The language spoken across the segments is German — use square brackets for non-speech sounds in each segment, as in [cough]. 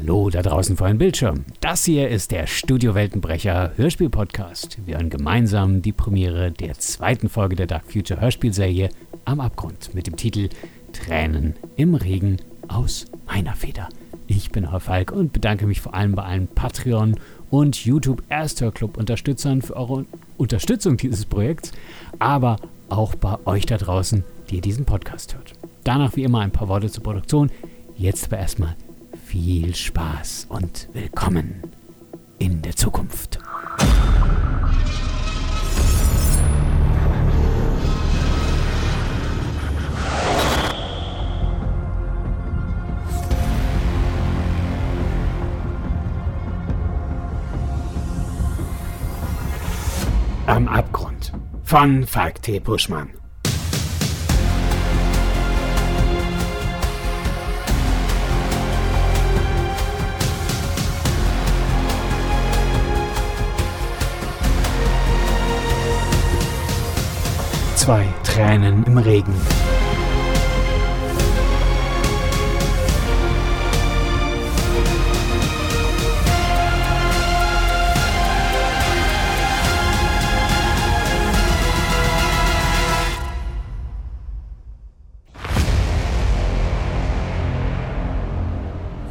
Hallo da draußen vor dem Bildschirm. Das hier ist der Studio Weltenbrecher Hörspiel-Podcast. Wir hören gemeinsam die Premiere der zweiten Folge der Dark Future Hörspielserie Am Abgrund mit dem Titel Tränen im Regen aus meiner Feder. Ich bin Herr Falk und bedanke mich vor allem bei allen Patreon- und YouTube Erster Club Unterstützern für eure Unterstützung dieses Projekts, aber auch bei euch da draußen, die diesen Podcast hört. Danach wie immer ein paar Worte zur Produktion. Jetzt aber erstmal viel Spaß und willkommen in der Zukunft. Am Abgrund von Falk T. Puschmann. 2 Tränen im Regen.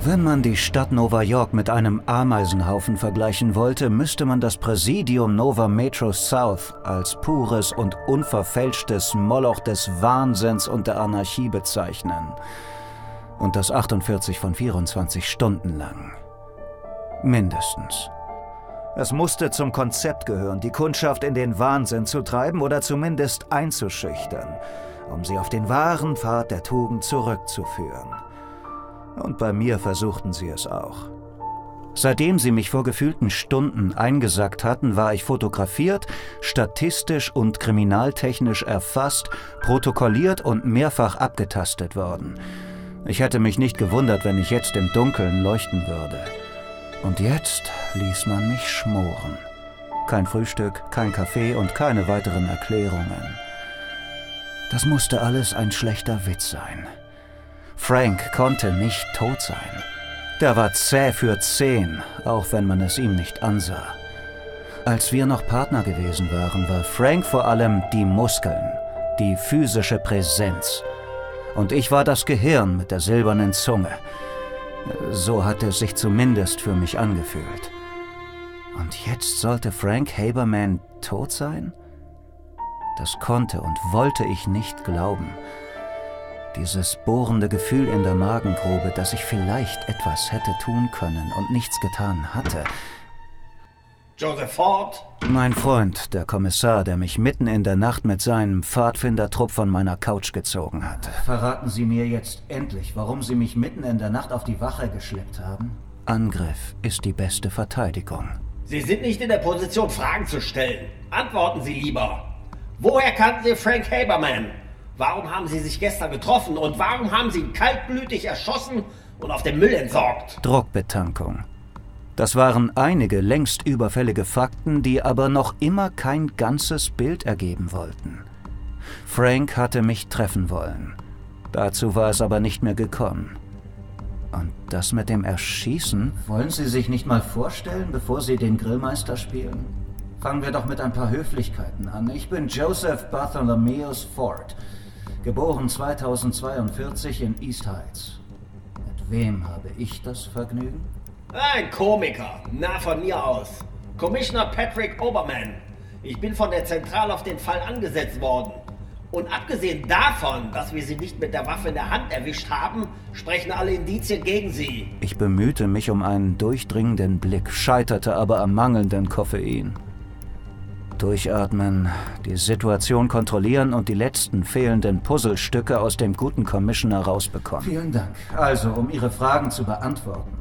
Wenn man die Stadt Nova York mit einem Ameisenhaufen vergleichen wollte, müsste man das Präsidium Nova Metro South als pures und unverfälschtes Moloch des Wahnsinns und der Anarchie bezeichnen. Und das 48 von 24 Stunden lang. Mindestens. Es musste zum Konzept gehören, die Kundschaft in den Wahnsinn zu treiben oder zumindest einzuschüchtern, um sie auf den wahren Pfad der Tugend zurückzuführen. Und bei mir versuchten sie es auch. Seitdem sie mich vor gefühlten Stunden eingesackt hatten, war ich fotografiert, statistisch und kriminaltechnisch erfasst, protokolliert und mehrfach abgetastet worden. Ich hätte mich nicht gewundert, wenn ich jetzt im Dunkeln leuchten würde. Und jetzt ließ man mich schmoren. Kein Frühstück, kein Kaffee und keine weiteren Erklärungen. Das musste alles ein schlechter Witz sein. Frank konnte nicht tot sein. Der war zäh für zehn, auch wenn man es ihm nicht ansah. Als wir noch Partner gewesen waren, war Frank vor allem die Muskeln, die physische Präsenz. Und ich war das Gehirn mit der silbernen Zunge. So hatte es sich zumindest für mich angefühlt. Und jetzt sollte Frank Haberman tot sein? Das konnte und wollte ich nicht glauben. Dieses bohrende Gefühl in der Magengrube, dass ich vielleicht etwas hätte tun können und nichts getan hatte. Joseph Ford? Mein Freund, der Kommissar, der mich mitten in der Nacht mit seinem Pfadfindertrupp von meiner Couch gezogen hat. Verraten Sie mir jetzt endlich, warum Sie mich mitten in der Nacht auf die Wache geschleppt haben? Angriff ist die beste Verteidigung. Sie sind nicht in der Position, Fragen zu stellen. Antworten Sie lieber. Woher kannten Sie Frank Haberman? Warum haben Sie sich gestern getroffen und warum haben Sie ihn kaltblütig erschossen und auf den Müll entsorgt? Druckbetankung. Das waren einige längst überfällige Fakten, die aber noch immer kein ganzes Bild ergeben wollten. Frank hatte mich treffen wollen. Dazu war es aber nicht mehr gekommen. Und das mit dem Erschießen? Wollen Sie sich nicht mal vorstellen, bevor Sie den Grillmeister spielen? Fangen wir doch mit ein paar Höflichkeiten an. Ich bin Joseph Bartholomeus Ford. Geboren 2042 in East Heights. Mit wem habe ich das Vergnügen? Ein Komiker. Na, von mir aus. Commissioner Patrick Oberman. Ich bin von der Zentrale auf den Fall angesetzt worden. Und abgesehen davon, dass wir sie nicht mit der Waffe in der Hand erwischt haben, sprechen alle Indizien gegen sie. Ich bemühte mich um einen durchdringenden Blick, scheiterte aber am mangelnden Koffein. Durchatmen, die Situation kontrollieren und die letzten fehlenden Puzzlestücke aus dem guten Commissioner rausbekommen. Vielen Dank. Also, um Ihre Fragen zu beantworten.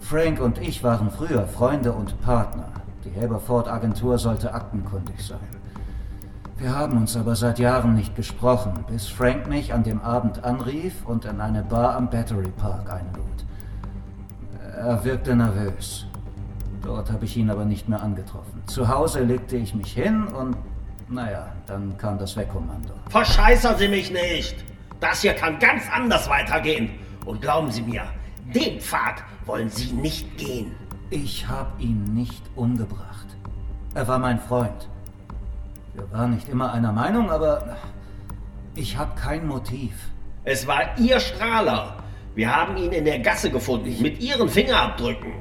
Frank und ich waren früher Freunde und Partner. Die Haberford-Agentur sollte aktenkundig sein. Wir haben uns aber seit Jahren nicht gesprochen, bis Frank mich an dem Abend anrief und in eine Bar am Battery Park einlud. Er wirkte nervös. Dort habe ich ihn aber nicht mehr angetroffen. Zu Hause legte ich mich hin und, naja, dann kam das Wegkommando. Verscheißern Sie mich nicht! Das hier kann ganz anders weitergehen. Und glauben Sie mir, Den Pfad wollen Sie nicht gehen. Ich habe ihn nicht umgebracht. Er war mein Freund. Wir waren nicht immer einer Meinung, aber ich habe kein Motiv. Es war Ihr Strahler. Wir haben ihn in der Gasse gefunden, mit Ihren Fingerabdrücken.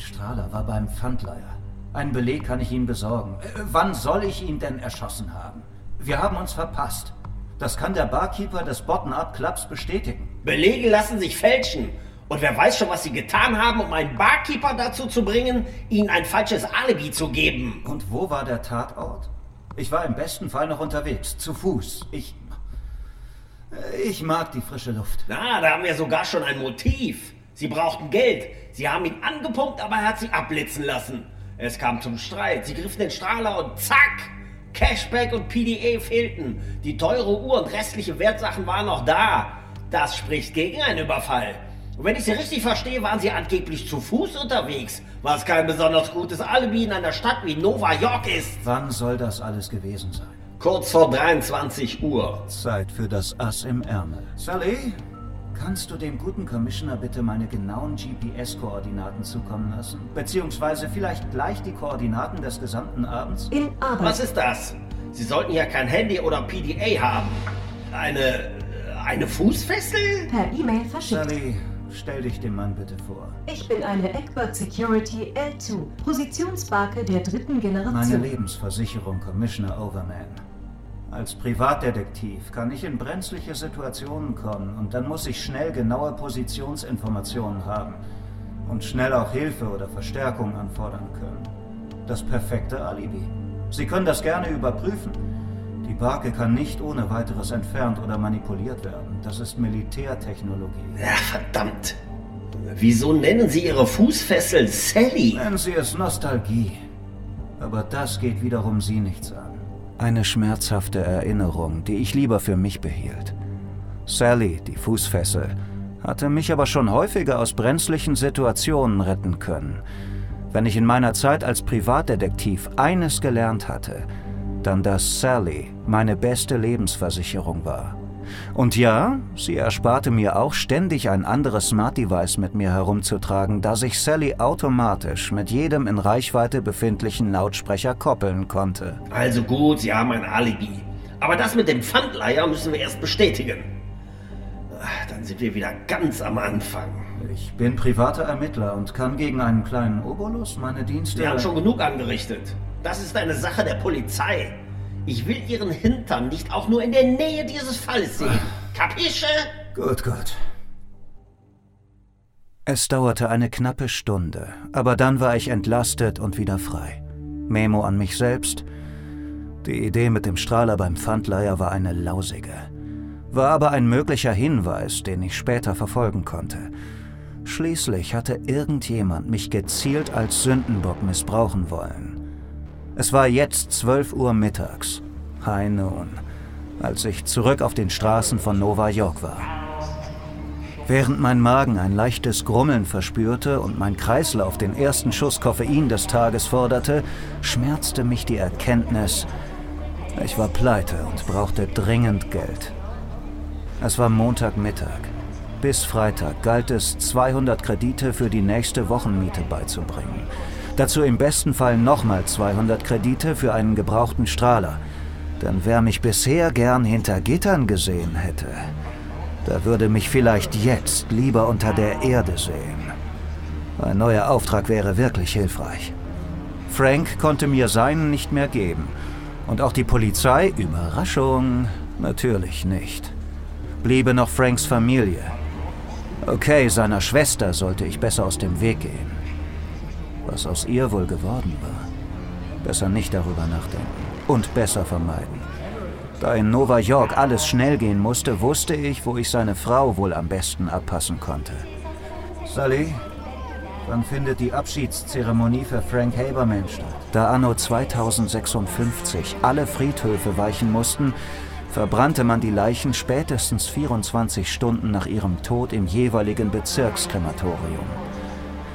Mein Strahler war beim Pfandleiher. Ein Beleg kann ich Ihnen besorgen. Äh, wann soll ich ihn denn erschossen haben? Wir haben uns verpasst. Das kann der Barkeeper des Bottom-Up-Clubs bestätigen. Belege lassen sich fälschen. Und wer weiß schon, was Sie getan haben, um einen Barkeeper dazu zu bringen, Ihnen ein falsches Alibi zu geben. Und wo war der Tatort? Ich war im besten Fall noch unterwegs, zu Fuß. Ich. Ich mag die frische Luft. Na, da haben wir sogar schon ein Motiv. Sie brauchten Geld. Sie haben ihn angepumpt, aber er hat sie abblitzen lassen. Es kam zum Streit. Sie griffen den Strahler und zack! Cashback und PDA fehlten. Die teure Uhr und restliche Wertsachen waren noch da. Das spricht gegen einen Überfall. Und wenn ich Sie richtig verstehe, waren Sie angeblich zu Fuß unterwegs, was kein besonders gutes Alibi in einer Stadt wie Nova York ist. Wann soll das alles gewesen sein? Kurz vor 23 Uhr. Zeit für das Ass im Ärmel. Sally, Kannst du dem guten Commissioner bitte meine genauen GPS-Koordinaten zukommen lassen? Beziehungsweise vielleicht gleich die Koordinaten des gesamten Abends? In Arbeit. Was ist das? Sie sollten ja kein Handy oder PDA haben. Eine. eine Fußfessel? Per E-Mail verschickt. Sally, stell dich dem Mann bitte vor. Ich bin eine Egbert Security L2, Positionsbarke der dritten Generation. Meine Lebensversicherung, Commissioner Overman. Als Privatdetektiv kann ich in brenzliche Situationen kommen und dann muss ich schnell genaue Positionsinformationen haben und schnell auch Hilfe oder Verstärkung anfordern können. Das perfekte Alibi. Sie können das gerne überprüfen. Die Barke kann nicht ohne weiteres entfernt oder manipuliert werden. Das ist Militärtechnologie. Ja, verdammt. Wieso nennen Sie Ihre Fußfessel Sally? Nennen Sie es Nostalgie. Aber das geht wiederum Sie nichts an. Eine schmerzhafte Erinnerung, die ich lieber für mich behielt. Sally, die Fußfessel, hatte mich aber schon häufiger aus brenzlichen Situationen retten können. Wenn ich in meiner Zeit als Privatdetektiv eines gelernt hatte, dann dass Sally meine beste Lebensversicherung war. Und ja, sie ersparte mir auch ständig ein anderes Smart Device mit mir herumzutragen, da sich Sally automatisch mit jedem in Reichweite befindlichen Lautsprecher koppeln konnte. Also gut, Sie haben ein Alibi. Aber das mit dem Pfandleier müssen wir erst bestätigen. Dann sind wir wieder ganz am Anfang. Ich bin privater Ermittler und kann gegen einen kleinen Obolus meine Dienste... Sie haben schon genug angerichtet. Das ist eine Sache der Polizei. Ich will Ihren Hintern nicht auch nur in der Nähe dieses Falles sehen. Kapische? Gut, gut. Es dauerte eine knappe Stunde, aber dann war ich entlastet und wieder frei. Memo an mich selbst. Die Idee mit dem Strahler beim Pfandleiher war eine lausige. War aber ein möglicher Hinweis, den ich später verfolgen konnte. Schließlich hatte irgendjemand mich gezielt als Sündenbock missbrauchen wollen. Es war jetzt 12 Uhr mittags. High noon, als ich zurück auf den Straßen von Nova York war. Während mein Magen ein leichtes Grummeln verspürte und mein Kreislauf den ersten Schuss Koffein des Tages forderte, schmerzte mich die Erkenntnis, ich war pleite und brauchte dringend Geld. Es war Montagmittag. Bis Freitag galt es, 200 Kredite für die nächste Wochenmiete beizubringen. Dazu im besten Fall nochmal 200 Kredite für einen gebrauchten Strahler. Denn wer mich bisher gern hinter Gittern gesehen hätte, der würde mich vielleicht jetzt lieber unter der Erde sehen. Ein neuer Auftrag wäre wirklich hilfreich. Frank konnte mir seinen nicht mehr geben. Und auch die Polizei, Überraschung, natürlich nicht. Bliebe noch Franks Familie. Okay, seiner Schwester sollte ich besser aus dem Weg gehen. Was aus ihr wohl geworden war. Besser nicht darüber nachdenken. Und besser vermeiden. Da in Nova York alles schnell gehen musste, wusste ich, wo ich seine Frau wohl am besten abpassen konnte. Sally, wann findet die Abschiedszeremonie für Frank Haberman statt? Da anno 2056 alle Friedhöfe weichen mussten, verbrannte man die Leichen spätestens 24 Stunden nach ihrem Tod im jeweiligen Bezirkskrematorium.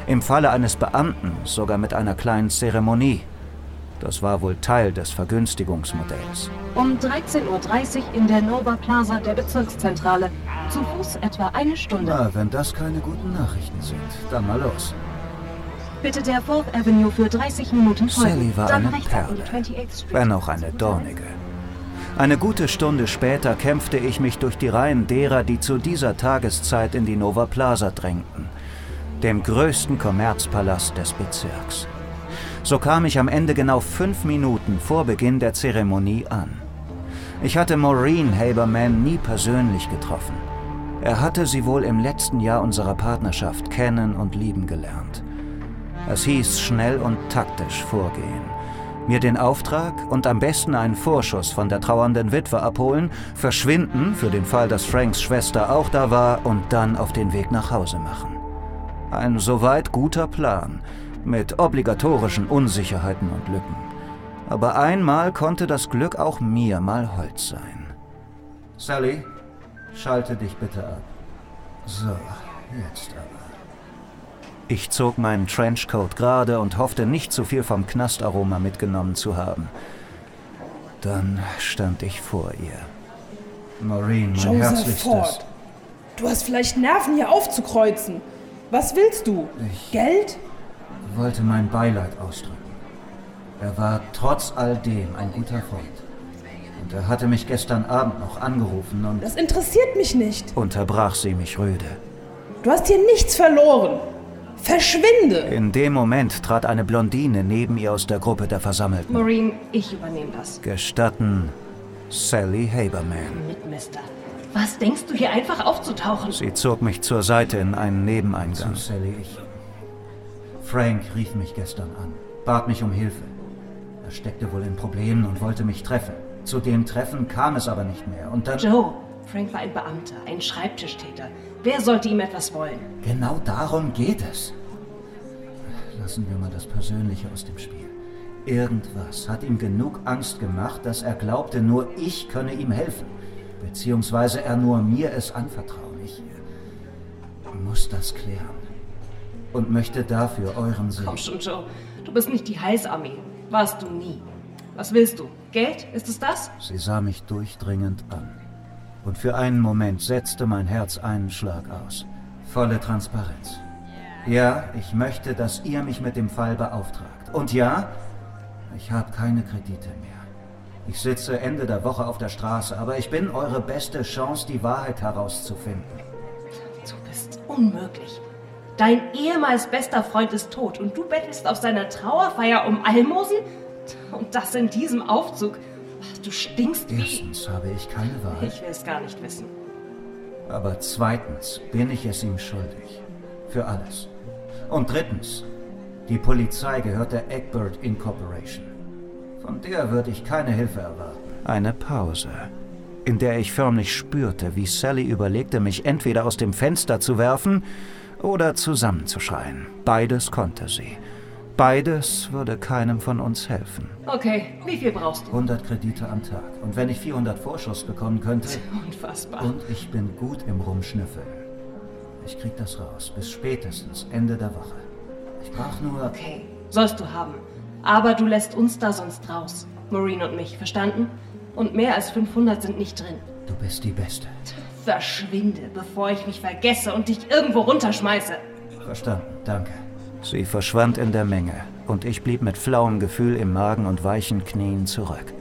Im Falle eines Beamten sogar mit einer kleinen Zeremonie. Das war wohl Teil des Vergünstigungsmodells. Um 13.30 Uhr in der Nova Plaza der Bezirkszentrale. Zu Fuß etwa eine Stunde. Na, wenn das keine guten Nachrichten sind, dann mal los. Bitte der Fourth Avenue für 30 Minuten folgen. Sally war Dann eine Perle, die 28th Street. wenn auch eine dornige. Eine gute Stunde später kämpfte ich mich durch die Reihen derer, die zu dieser Tageszeit in die Nova Plaza drängten, dem größten Kommerzpalast des Bezirks. So kam ich am Ende genau fünf Minuten vor Beginn der Zeremonie an. Ich hatte Maureen Haberman nie persönlich getroffen. Er hatte sie wohl im letzten Jahr unserer Partnerschaft kennen und lieben gelernt. Es hieß schnell und taktisch vorgehen. Mir den Auftrag und am besten einen Vorschuss von der trauernden Witwe abholen, verschwinden, für den Fall, dass Franks Schwester auch da war, und dann auf den Weg nach Hause machen. Ein soweit guter Plan, mit obligatorischen Unsicherheiten und Lücken. Aber einmal konnte das Glück auch mir mal Holz sein. Sally, schalte dich bitte ab. So, jetzt aber. Ich zog meinen Trenchcoat gerade und hoffte nicht zu viel vom Knastaroma mitgenommen zu haben. Dann stand ich vor ihr. Maureen, mein Joseph herzlichstes. Ford, du hast vielleicht Nerven, hier aufzukreuzen. Was willst du? Ich- Geld? wollte mein Beileid ausdrücken. Er war trotz all dem ein guter Freund. Und er hatte mich gestern Abend noch angerufen und Das interessiert mich nicht. unterbrach sie mich rüde. Du hast hier nichts verloren. Verschwinde! In dem Moment trat eine Blondine neben ihr aus der Gruppe der Versammelten. Maureen, ich übernehme das. Gestatten Sally Haberman. Mit Mister. Was denkst du hier einfach aufzutauchen? Sie zog mich zur Seite in einen Nebeneingang. Sally, ich. Frank rief mich gestern an, bat mich um Hilfe. Er steckte wohl in Problemen und wollte mich treffen. Zu dem Treffen kam es aber nicht mehr. Und dann. Joe, Frank war ein Beamter, ein Schreibtischtäter. Wer sollte ihm etwas wollen? Genau darum geht es. Lassen wir mal das Persönliche aus dem Spiel. Irgendwas hat ihm genug Angst gemacht, dass er glaubte, nur ich könne ihm helfen. Beziehungsweise er nur mir es anvertrauen. Ich äh, muss das klären. Und möchte dafür euren Komm Segen. schon, Joe. Du bist nicht die Heilsarmee. Warst du nie. Was willst du? Geld? Ist es das? Sie sah mich durchdringend an. Und für einen Moment setzte mein Herz einen Schlag aus. Volle Transparenz. Ja, ich möchte, dass ihr mich mit dem Fall beauftragt. Und ja, ich habe keine Kredite mehr. Ich sitze Ende der Woche auf der Straße, aber ich bin eure beste Chance, die Wahrheit herauszufinden. Du bist unmöglich. Dein ehemals bester Freund ist tot und du bettelst auf seiner Trauerfeier um Almosen? Und das in diesem Aufzug. Du stinkst wie... Erstens habe ich keine Wahrheit, Ich will es gar nicht wissen. aber zweitens bin ich es ihm schuldig. Für alles. Und drittens, die Polizei gehört der Egbert Incorporation. Von der würde ich keine Hilfe erwarten. Eine Pause, in der ich förmlich spürte, wie Sally überlegte, mich entweder aus dem Fenster zu werfen oder zusammenzuschreien. Beides konnte sie. Beides würde keinem von uns helfen. Okay, wie viel brauchst du? 100 Kredite am Tag. Und wenn ich 400 Vorschuss bekommen könnte, Unfassbar. und ich bin gut im Rumschnüffeln. Ich krieg das raus, bis spätestens Ende der Woche. Ich brauch nur... Okay, sollst du haben. Aber du lässt uns da sonst raus. Maureen und mich, verstanden? Und mehr als 500 sind nicht drin. Du bist die Beste. Verschwinde, bevor ich mich vergesse und dich irgendwo runterschmeiße. Verstanden, danke. Sie verschwand in der Menge und ich blieb mit flauem Gefühl im Magen und weichen Knien zurück.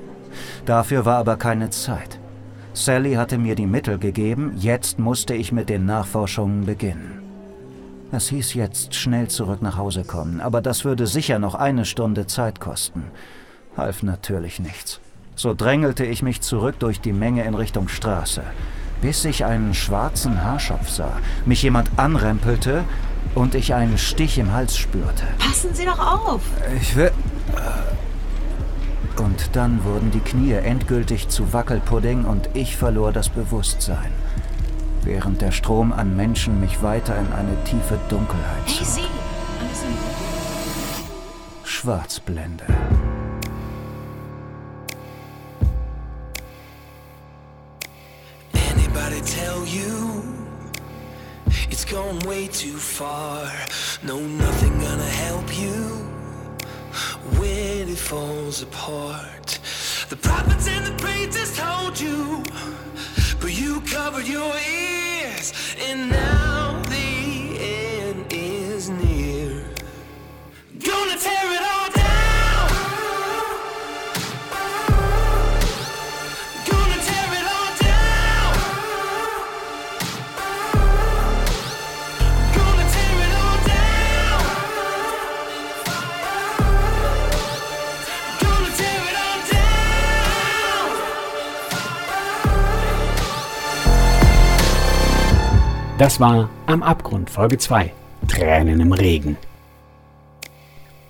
Dafür war aber keine Zeit. Sally hatte mir die Mittel gegeben, jetzt musste ich mit den Nachforschungen beginnen. Es hieß jetzt schnell zurück nach Hause kommen, aber das würde sicher noch eine Stunde Zeit kosten. Half natürlich nichts. So drängelte ich mich zurück durch die Menge in Richtung Straße, bis ich einen schwarzen Haarschopf sah, mich jemand anrempelte und ich einen Stich im Hals spürte. Passen Sie doch auf! Ich will. Und dann wurden die Knie endgültig zu Wackelpudding und ich verlor das Bewusstsein, während der Strom an Menschen mich weiter in eine tiefe Dunkelheit Hey, zog. Sie! Alles in Ordnung? Schwarzblende. Anybody tell you it's gone way too far? No, nothing gonna help you when it falls apart. The prophets and the preachers told you, you covered your ears. and now Das war Am Abgrund, Folge 2. Tränen im Regen.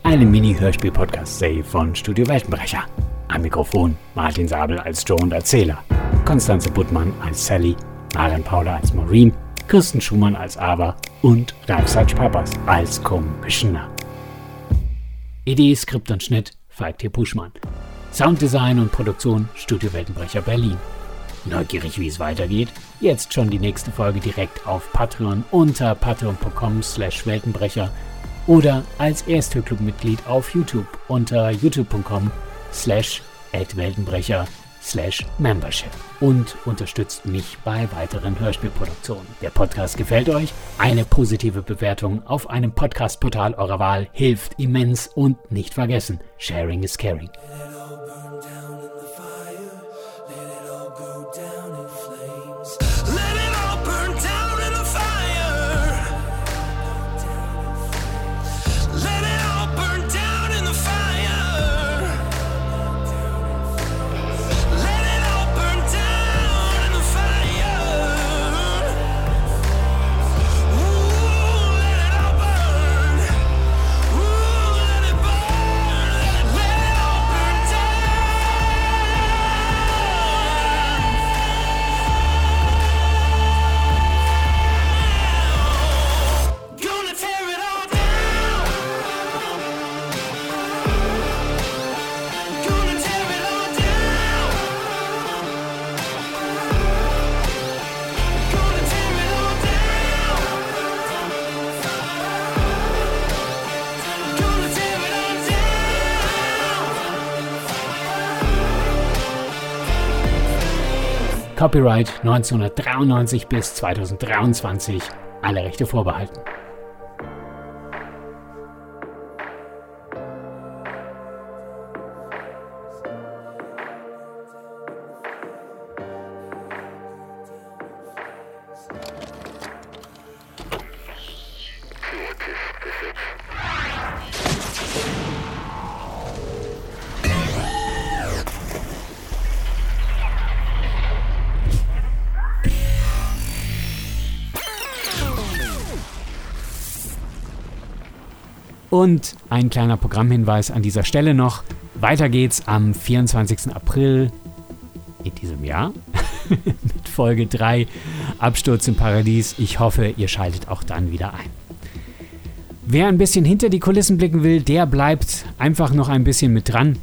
Eine Mini-Hörspiel-Podcast-Serie von Studio Weltenbrecher. Am Mikrofon Martin Sabel als Joe und Erzähler, Konstanze Buttmann als Sally, Maren Paula als Maureen, Kirsten Schumann als Ava und Ralf Papas als Commissioner. Idee, Skript und Schnitt Falk T. Puschmann. Sounddesign und Produktion Studio Weltenbrecher Berlin. Neugierig, wie es weitergeht? Jetzt schon die nächste Folge direkt auf Patreon unter patreon.com slash Weltenbrecher oder als Ersthörclub-Mitglied auf YouTube unter youtube.com slash Weltenbrecher slash Membership und unterstützt mich bei weiteren Hörspielproduktionen. Der Podcast gefällt euch? Eine positive Bewertung auf einem Podcast-Portal eurer Wahl hilft immens und nicht vergessen, Sharing is Caring. Copyright 1993 bis 2023. Alle Rechte vorbehalten. Und ein kleiner Programmhinweis an dieser Stelle noch. Weiter geht's am 24. April in diesem Jahr [laughs] mit Folge 3 Absturz im Paradies. Ich hoffe, ihr schaltet auch dann wieder ein. Wer ein bisschen hinter die Kulissen blicken will, der bleibt einfach noch ein bisschen mit dran.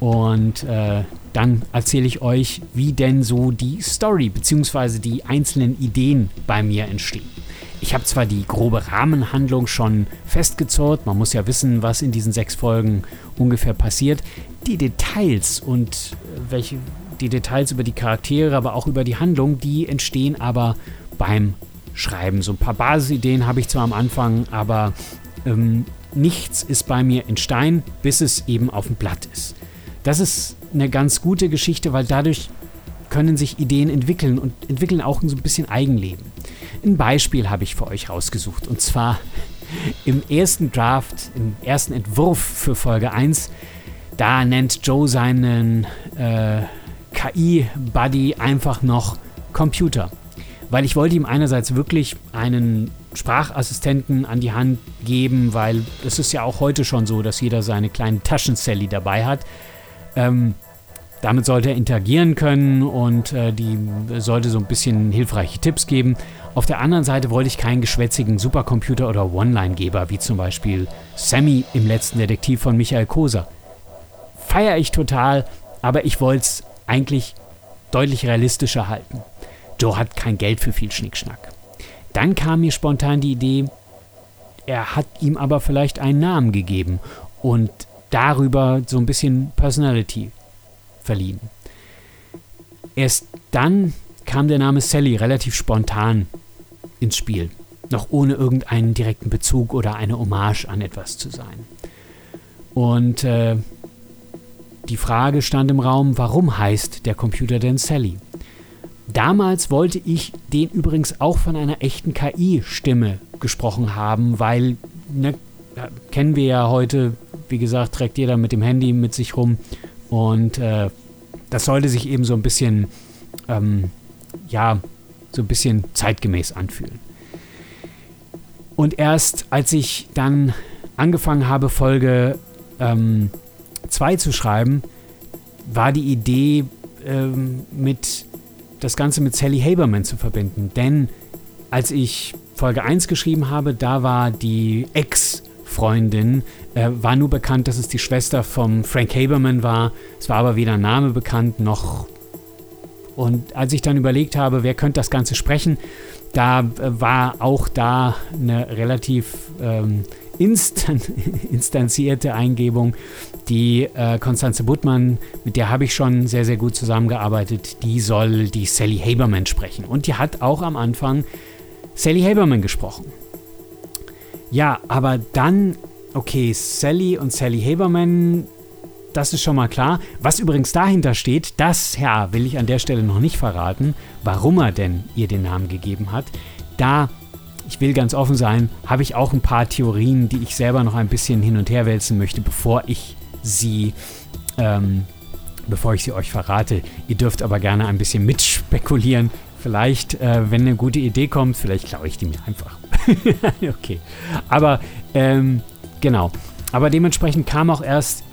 Und äh, dann erzähle ich euch, wie denn so die Story bzw. die einzelnen Ideen bei mir entstehen. Ich habe zwar die grobe Rahmenhandlung schon festgezurrt, man muss ja wissen, was in diesen sechs Folgen ungefähr passiert. Die Details und äh, welche die Details über die Charaktere, aber auch über die Handlung, die entstehen aber beim Schreiben. So ein paar Basisideen habe ich zwar am Anfang, aber ähm, nichts ist bei mir in Stein, bis es eben auf dem Blatt ist. Das ist eine ganz gute Geschichte, weil dadurch können sich Ideen entwickeln und entwickeln auch so ein bisschen Eigenleben. Ein Beispiel habe ich für euch rausgesucht und zwar [laughs] im ersten Draft, im ersten Entwurf für Folge 1, da nennt Joe seinen äh, KI-Buddy einfach noch Computer. Weil ich wollte ihm einerseits wirklich einen Sprachassistenten an die Hand geben, weil es ist ja auch heute schon so, dass jeder seine kleinen Taschenzelli dabei hat. Ähm, damit sollte er interagieren können und äh, die sollte so ein bisschen hilfreiche Tipps geben. Auf der anderen Seite wollte ich keinen geschwätzigen Supercomputer oder One-Line-Geber, wie zum Beispiel Sammy im letzten Detektiv von Michael Koser. Feiere ich total, aber ich wollte es eigentlich deutlich realistischer halten. Joe hat kein Geld für viel Schnickschnack. Dann kam mir spontan die Idee, er hat ihm aber vielleicht einen Namen gegeben und darüber so ein bisschen Personality verliehen. Erst dann kam der Name Sally relativ spontan. ins Spiel. Noch ohne irgendeinen direkten Bezug oder eine Hommage an etwas zu sein. Und äh, die Frage stand im Raum, warum heißt der Computer denn Sally? Damals wollte ich den übrigens auch von einer echten KI-Stimme gesprochen haben, weil, ne, kennen wir ja heute, wie gesagt, trägt jeder mit dem Handy mit sich rum und äh, das sollte sich eben so ein bisschen, ähm, ja, so ein bisschen zeitgemäß anfühlen. Und erst als ich dann angefangen habe, Folge 2 ähm, zu schreiben, war die Idee, ähm, mit das Ganze mit Sally Haberman zu verbinden. Denn als ich Folge 1 geschrieben habe, da war die Ex-Freundin, äh, war nur bekannt, dass es die Schwester vom Frank Haberman war. Es war aber weder Name bekannt noch. Und als ich dann überlegt habe, wer könnte das Ganze sprechen, da äh, war auch da eine relativ ähm, instan [laughs] instanzierte Eingebung. Die äh, Konstanze Buttmann, mit der habe ich schon sehr, sehr gut zusammengearbeitet, die soll die Sally Haberman sprechen. Und die hat auch am Anfang Sally Haberman gesprochen. Ja, aber dann, okay, Sally und Sally Haberman, das ist schon mal klar. Was übrigens dahinter steht, das, ja, will ich an der Stelle noch nicht verraten, warum er denn ihr den Namen gegeben hat. Da ich will ganz offen sein, habe ich auch ein paar Theorien, die ich selber noch ein bisschen hin und her wälzen möchte, bevor ich sie, ähm, bevor ich sie euch verrate. Ihr dürft aber gerne ein bisschen mitspekulieren. Vielleicht, äh, wenn eine gute Idee kommt, vielleicht klaue ich die mir einfach. [laughs] okay. Aber ähm, genau. Aber dementsprechend kam auch erst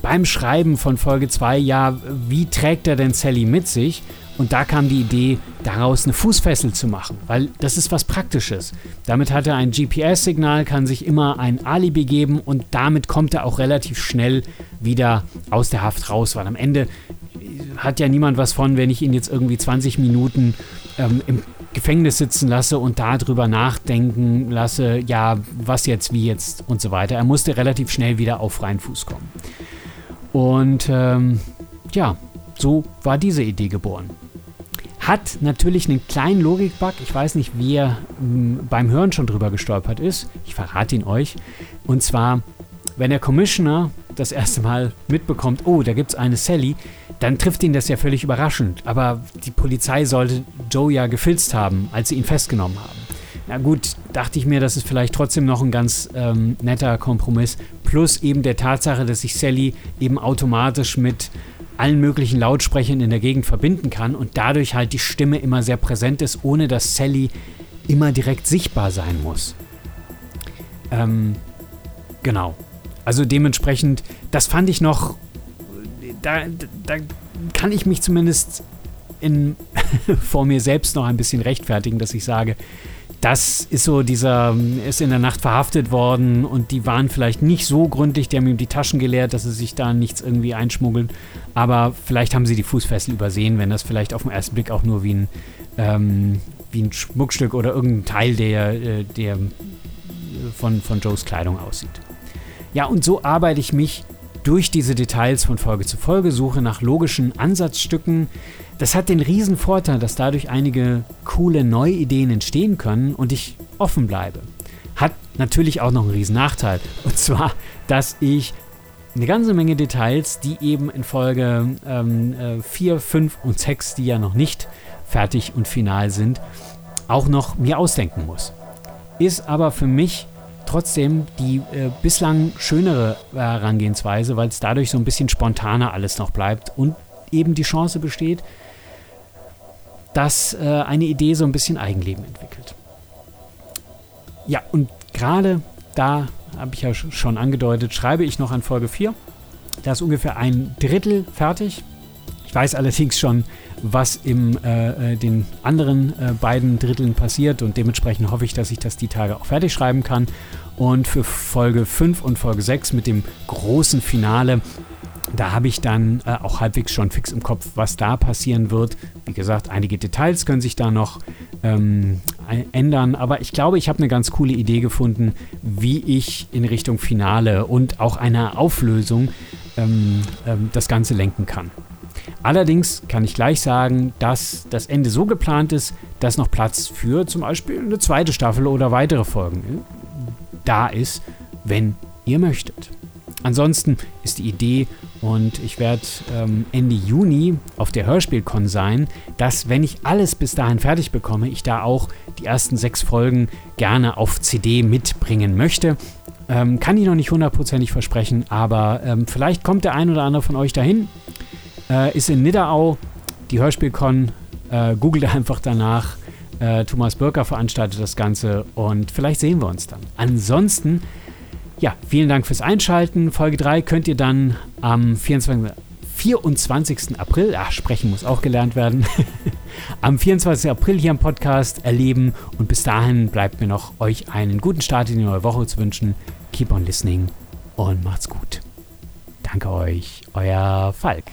beim Schreiben von Folge 2, ja, wie trägt er denn Sally mit sich? Und da kam die Idee, daraus eine Fußfessel zu machen, weil das ist was Praktisches. Damit hat er ein GPS-Signal, kann sich immer ein Alibi geben und damit kommt er auch relativ schnell wieder aus der Haft raus, weil am Ende hat ja niemand was von, wenn ich ihn jetzt irgendwie 20 Minuten ähm, im Gefängnis sitzen lasse und darüber nachdenken lasse, ja, was jetzt, wie jetzt und so weiter. Er musste relativ schnell wieder auf freien Fuß kommen. Und ähm, ja, so war diese Idee geboren. Hat natürlich einen kleinen Logikbug. Ich weiß nicht, wer m, beim Hören schon drüber gestolpert ist. Ich verrate ihn euch. Und zwar, wenn der Commissioner das erste Mal mitbekommt, oh, da gibt es eine Sally, dann trifft ihn das ja völlig überraschend. Aber die Polizei sollte Joe ja gefilzt haben, als sie ihn festgenommen haben. Na gut, dachte ich mir, das ist vielleicht trotzdem noch ein ganz ähm, netter Kompromiss. Plus eben der Tatsache, dass sich Sally eben automatisch mit allen möglichen Lautsprechern in der Gegend verbinden kann und dadurch halt die Stimme immer sehr präsent ist, ohne dass Sally immer direkt sichtbar sein muss. Ähm, genau. Also dementsprechend, das fand ich noch, da, da kann ich mich zumindest in, [laughs] vor mir selbst noch ein bisschen rechtfertigen, dass ich sage, das ist so dieser, ist in der Nacht verhaftet worden und die waren vielleicht nicht so gründlich, die haben ihm die Taschen geleert, dass er sich da nichts irgendwie einschmuggeln. Aber vielleicht haben sie die Fußfessel übersehen, wenn das vielleicht auf den ersten Blick auch nur wie ein, ähm, wie ein Schmuckstück oder irgendein Teil der, äh, der von, von Joes Kleidung aussieht. Ja, und so arbeite ich mich durch diese Details von Folge zu Folge, suche nach logischen Ansatzstücken, das hat den riesen Vorteil, dass dadurch einige coole neue Ideen entstehen können und ich offen bleibe. Hat natürlich auch noch einen riesen Nachteil. Und zwar, dass ich eine ganze Menge Details, die eben in Folge ähm, 4, 5 und 6, die ja noch nicht fertig und final sind, auch noch mir ausdenken muss. Ist aber für mich trotzdem die äh, bislang schönere Herangehensweise, weil es dadurch so ein bisschen spontaner alles noch bleibt und eben die Chance besteht, dass äh, eine Idee so ein bisschen Eigenleben entwickelt. Ja, und gerade da habe ich ja schon angedeutet, schreibe ich noch an Folge 4. Da ist ungefähr ein Drittel fertig. Ich weiß allerdings schon, was in äh, äh, den anderen äh, beiden Dritteln passiert und dementsprechend hoffe ich, dass ich das die Tage auch fertig schreiben kann. Und für Folge 5 und Folge 6 mit dem großen Finale da habe ich dann äh, auch halbwegs schon fix im Kopf, was da passieren wird. Wie gesagt, einige Details können sich da noch ähm, ändern, aber ich glaube, ich habe eine ganz coole Idee gefunden, wie ich in Richtung Finale und auch einer Auflösung ähm, ähm, das Ganze lenken kann. Allerdings kann ich gleich sagen, dass das Ende so geplant ist, dass noch Platz für zum Beispiel eine zweite Staffel oder weitere Folgen äh, da ist, wenn ihr möchtet. Ansonsten ist die Idee, und ich werde ähm, Ende Juni auf der Hörspielcon sein, dass, wenn ich alles bis dahin fertig bekomme, ich da auch die ersten sechs Folgen gerne auf CD mitbringen möchte. Ähm, kann ich noch nicht hundertprozentig versprechen, aber ähm, vielleicht kommt der ein oder andere von euch dahin. Äh, ist in Nidderau, die Hörspielcon. Äh, googelt einfach danach. Äh, Thomas Birker veranstaltet das Ganze und vielleicht sehen wir uns dann. Ansonsten ja, vielen Dank fürs Einschalten. Folge 3 könnt ihr dann am 24. 24. April, ach, sprechen muss auch gelernt werden, [laughs] am 24. April hier im Podcast erleben. Und bis dahin bleibt mir noch, euch einen guten Start in die neue Woche zu wünschen. Keep on listening und macht's gut. Danke euch, euer Falk.